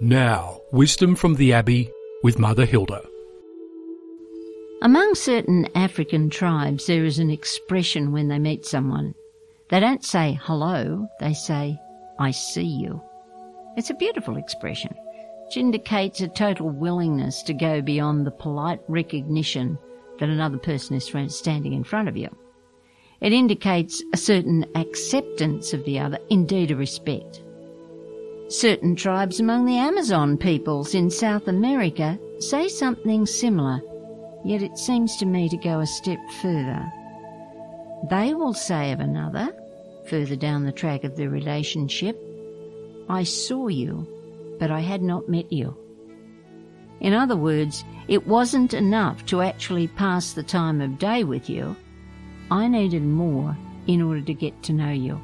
Now, wisdom from the Abbey with Mother Hilda. Among certain African tribes, there is an expression when they meet someone. They don't say hello, they say, I see you. It's a beautiful expression, which indicates a total willingness to go beyond the polite recognition that another person is standing in front of you. It indicates a certain acceptance of the other, indeed a respect. Certain tribes among the Amazon peoples in South America say something similar, yet it seems to me to go a step further. They will say of another, further down the track of the relationship, I saw you, but I had not met you. In other words, it wasn't enough to actually pass the time of day with you. I needed more in order to get to know you.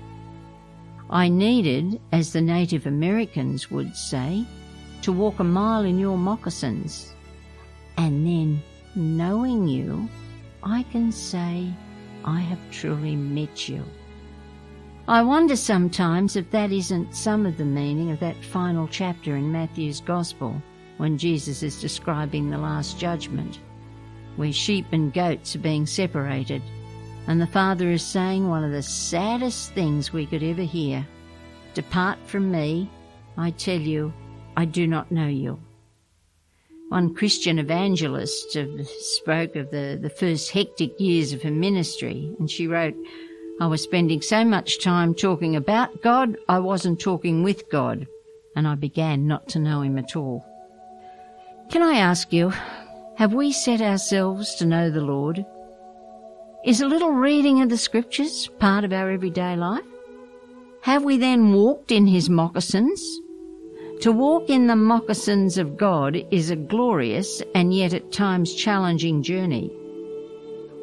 I needed, as the Native Americans would say, to walk a mile in your moccasins. And then, knowing you, I can say, I have truly met you. I wonder sometimes if that isn't some of the meaning of that final chapter in Matthew's Gospel when Jesus is describing the Last Judgment, where sheep and goats are being separated and the Father is saying one of the saddest things we could ever hear Depart from me, I tell you, I do not know you. One Christian evangelist spoke of the, the first hectic years of her ministry, and she wrote, I was spending so much time talking about God, I wasn't talking with God, and I began not to know Him at all. Can I ask you, have we set ourselves to know the Lord? Is a little reading of the scriptures part of our everyday life? Have we then walked in his moccasins? To walk in the moccasins of God is a glorious and yet at times challenging journey.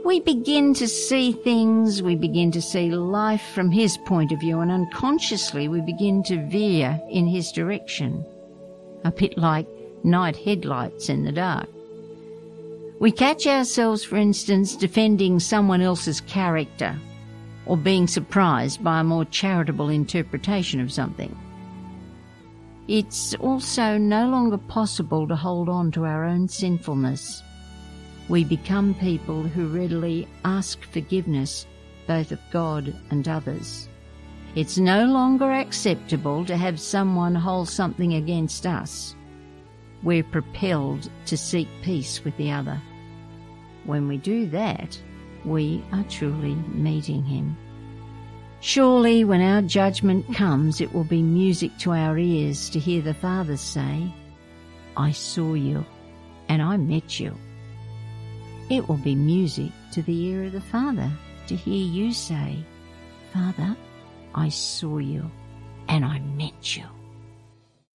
We begin to see things, we begin to see life from his point of view, and unconsciously we begin to veer in his direction. A bit like night headlights in the dark. We catch ourselves, for instance, defending someone else's character or being surprised by a more charitable interpretation of something. It's also no longer possible to hold on to our own sinfulness. We become people who readily ask forgiveness both of God and others. It's no longer acceptable to have someone hold something against us we're propelled to seek peace with the other. When we do that, we are truly meeting Him. Surely, when our judgment comes, it will be music to our ears to hear the Father say, I saw you and I met you. It will be music to the ear of the Father to hear you say, Father, I saw you and I met you.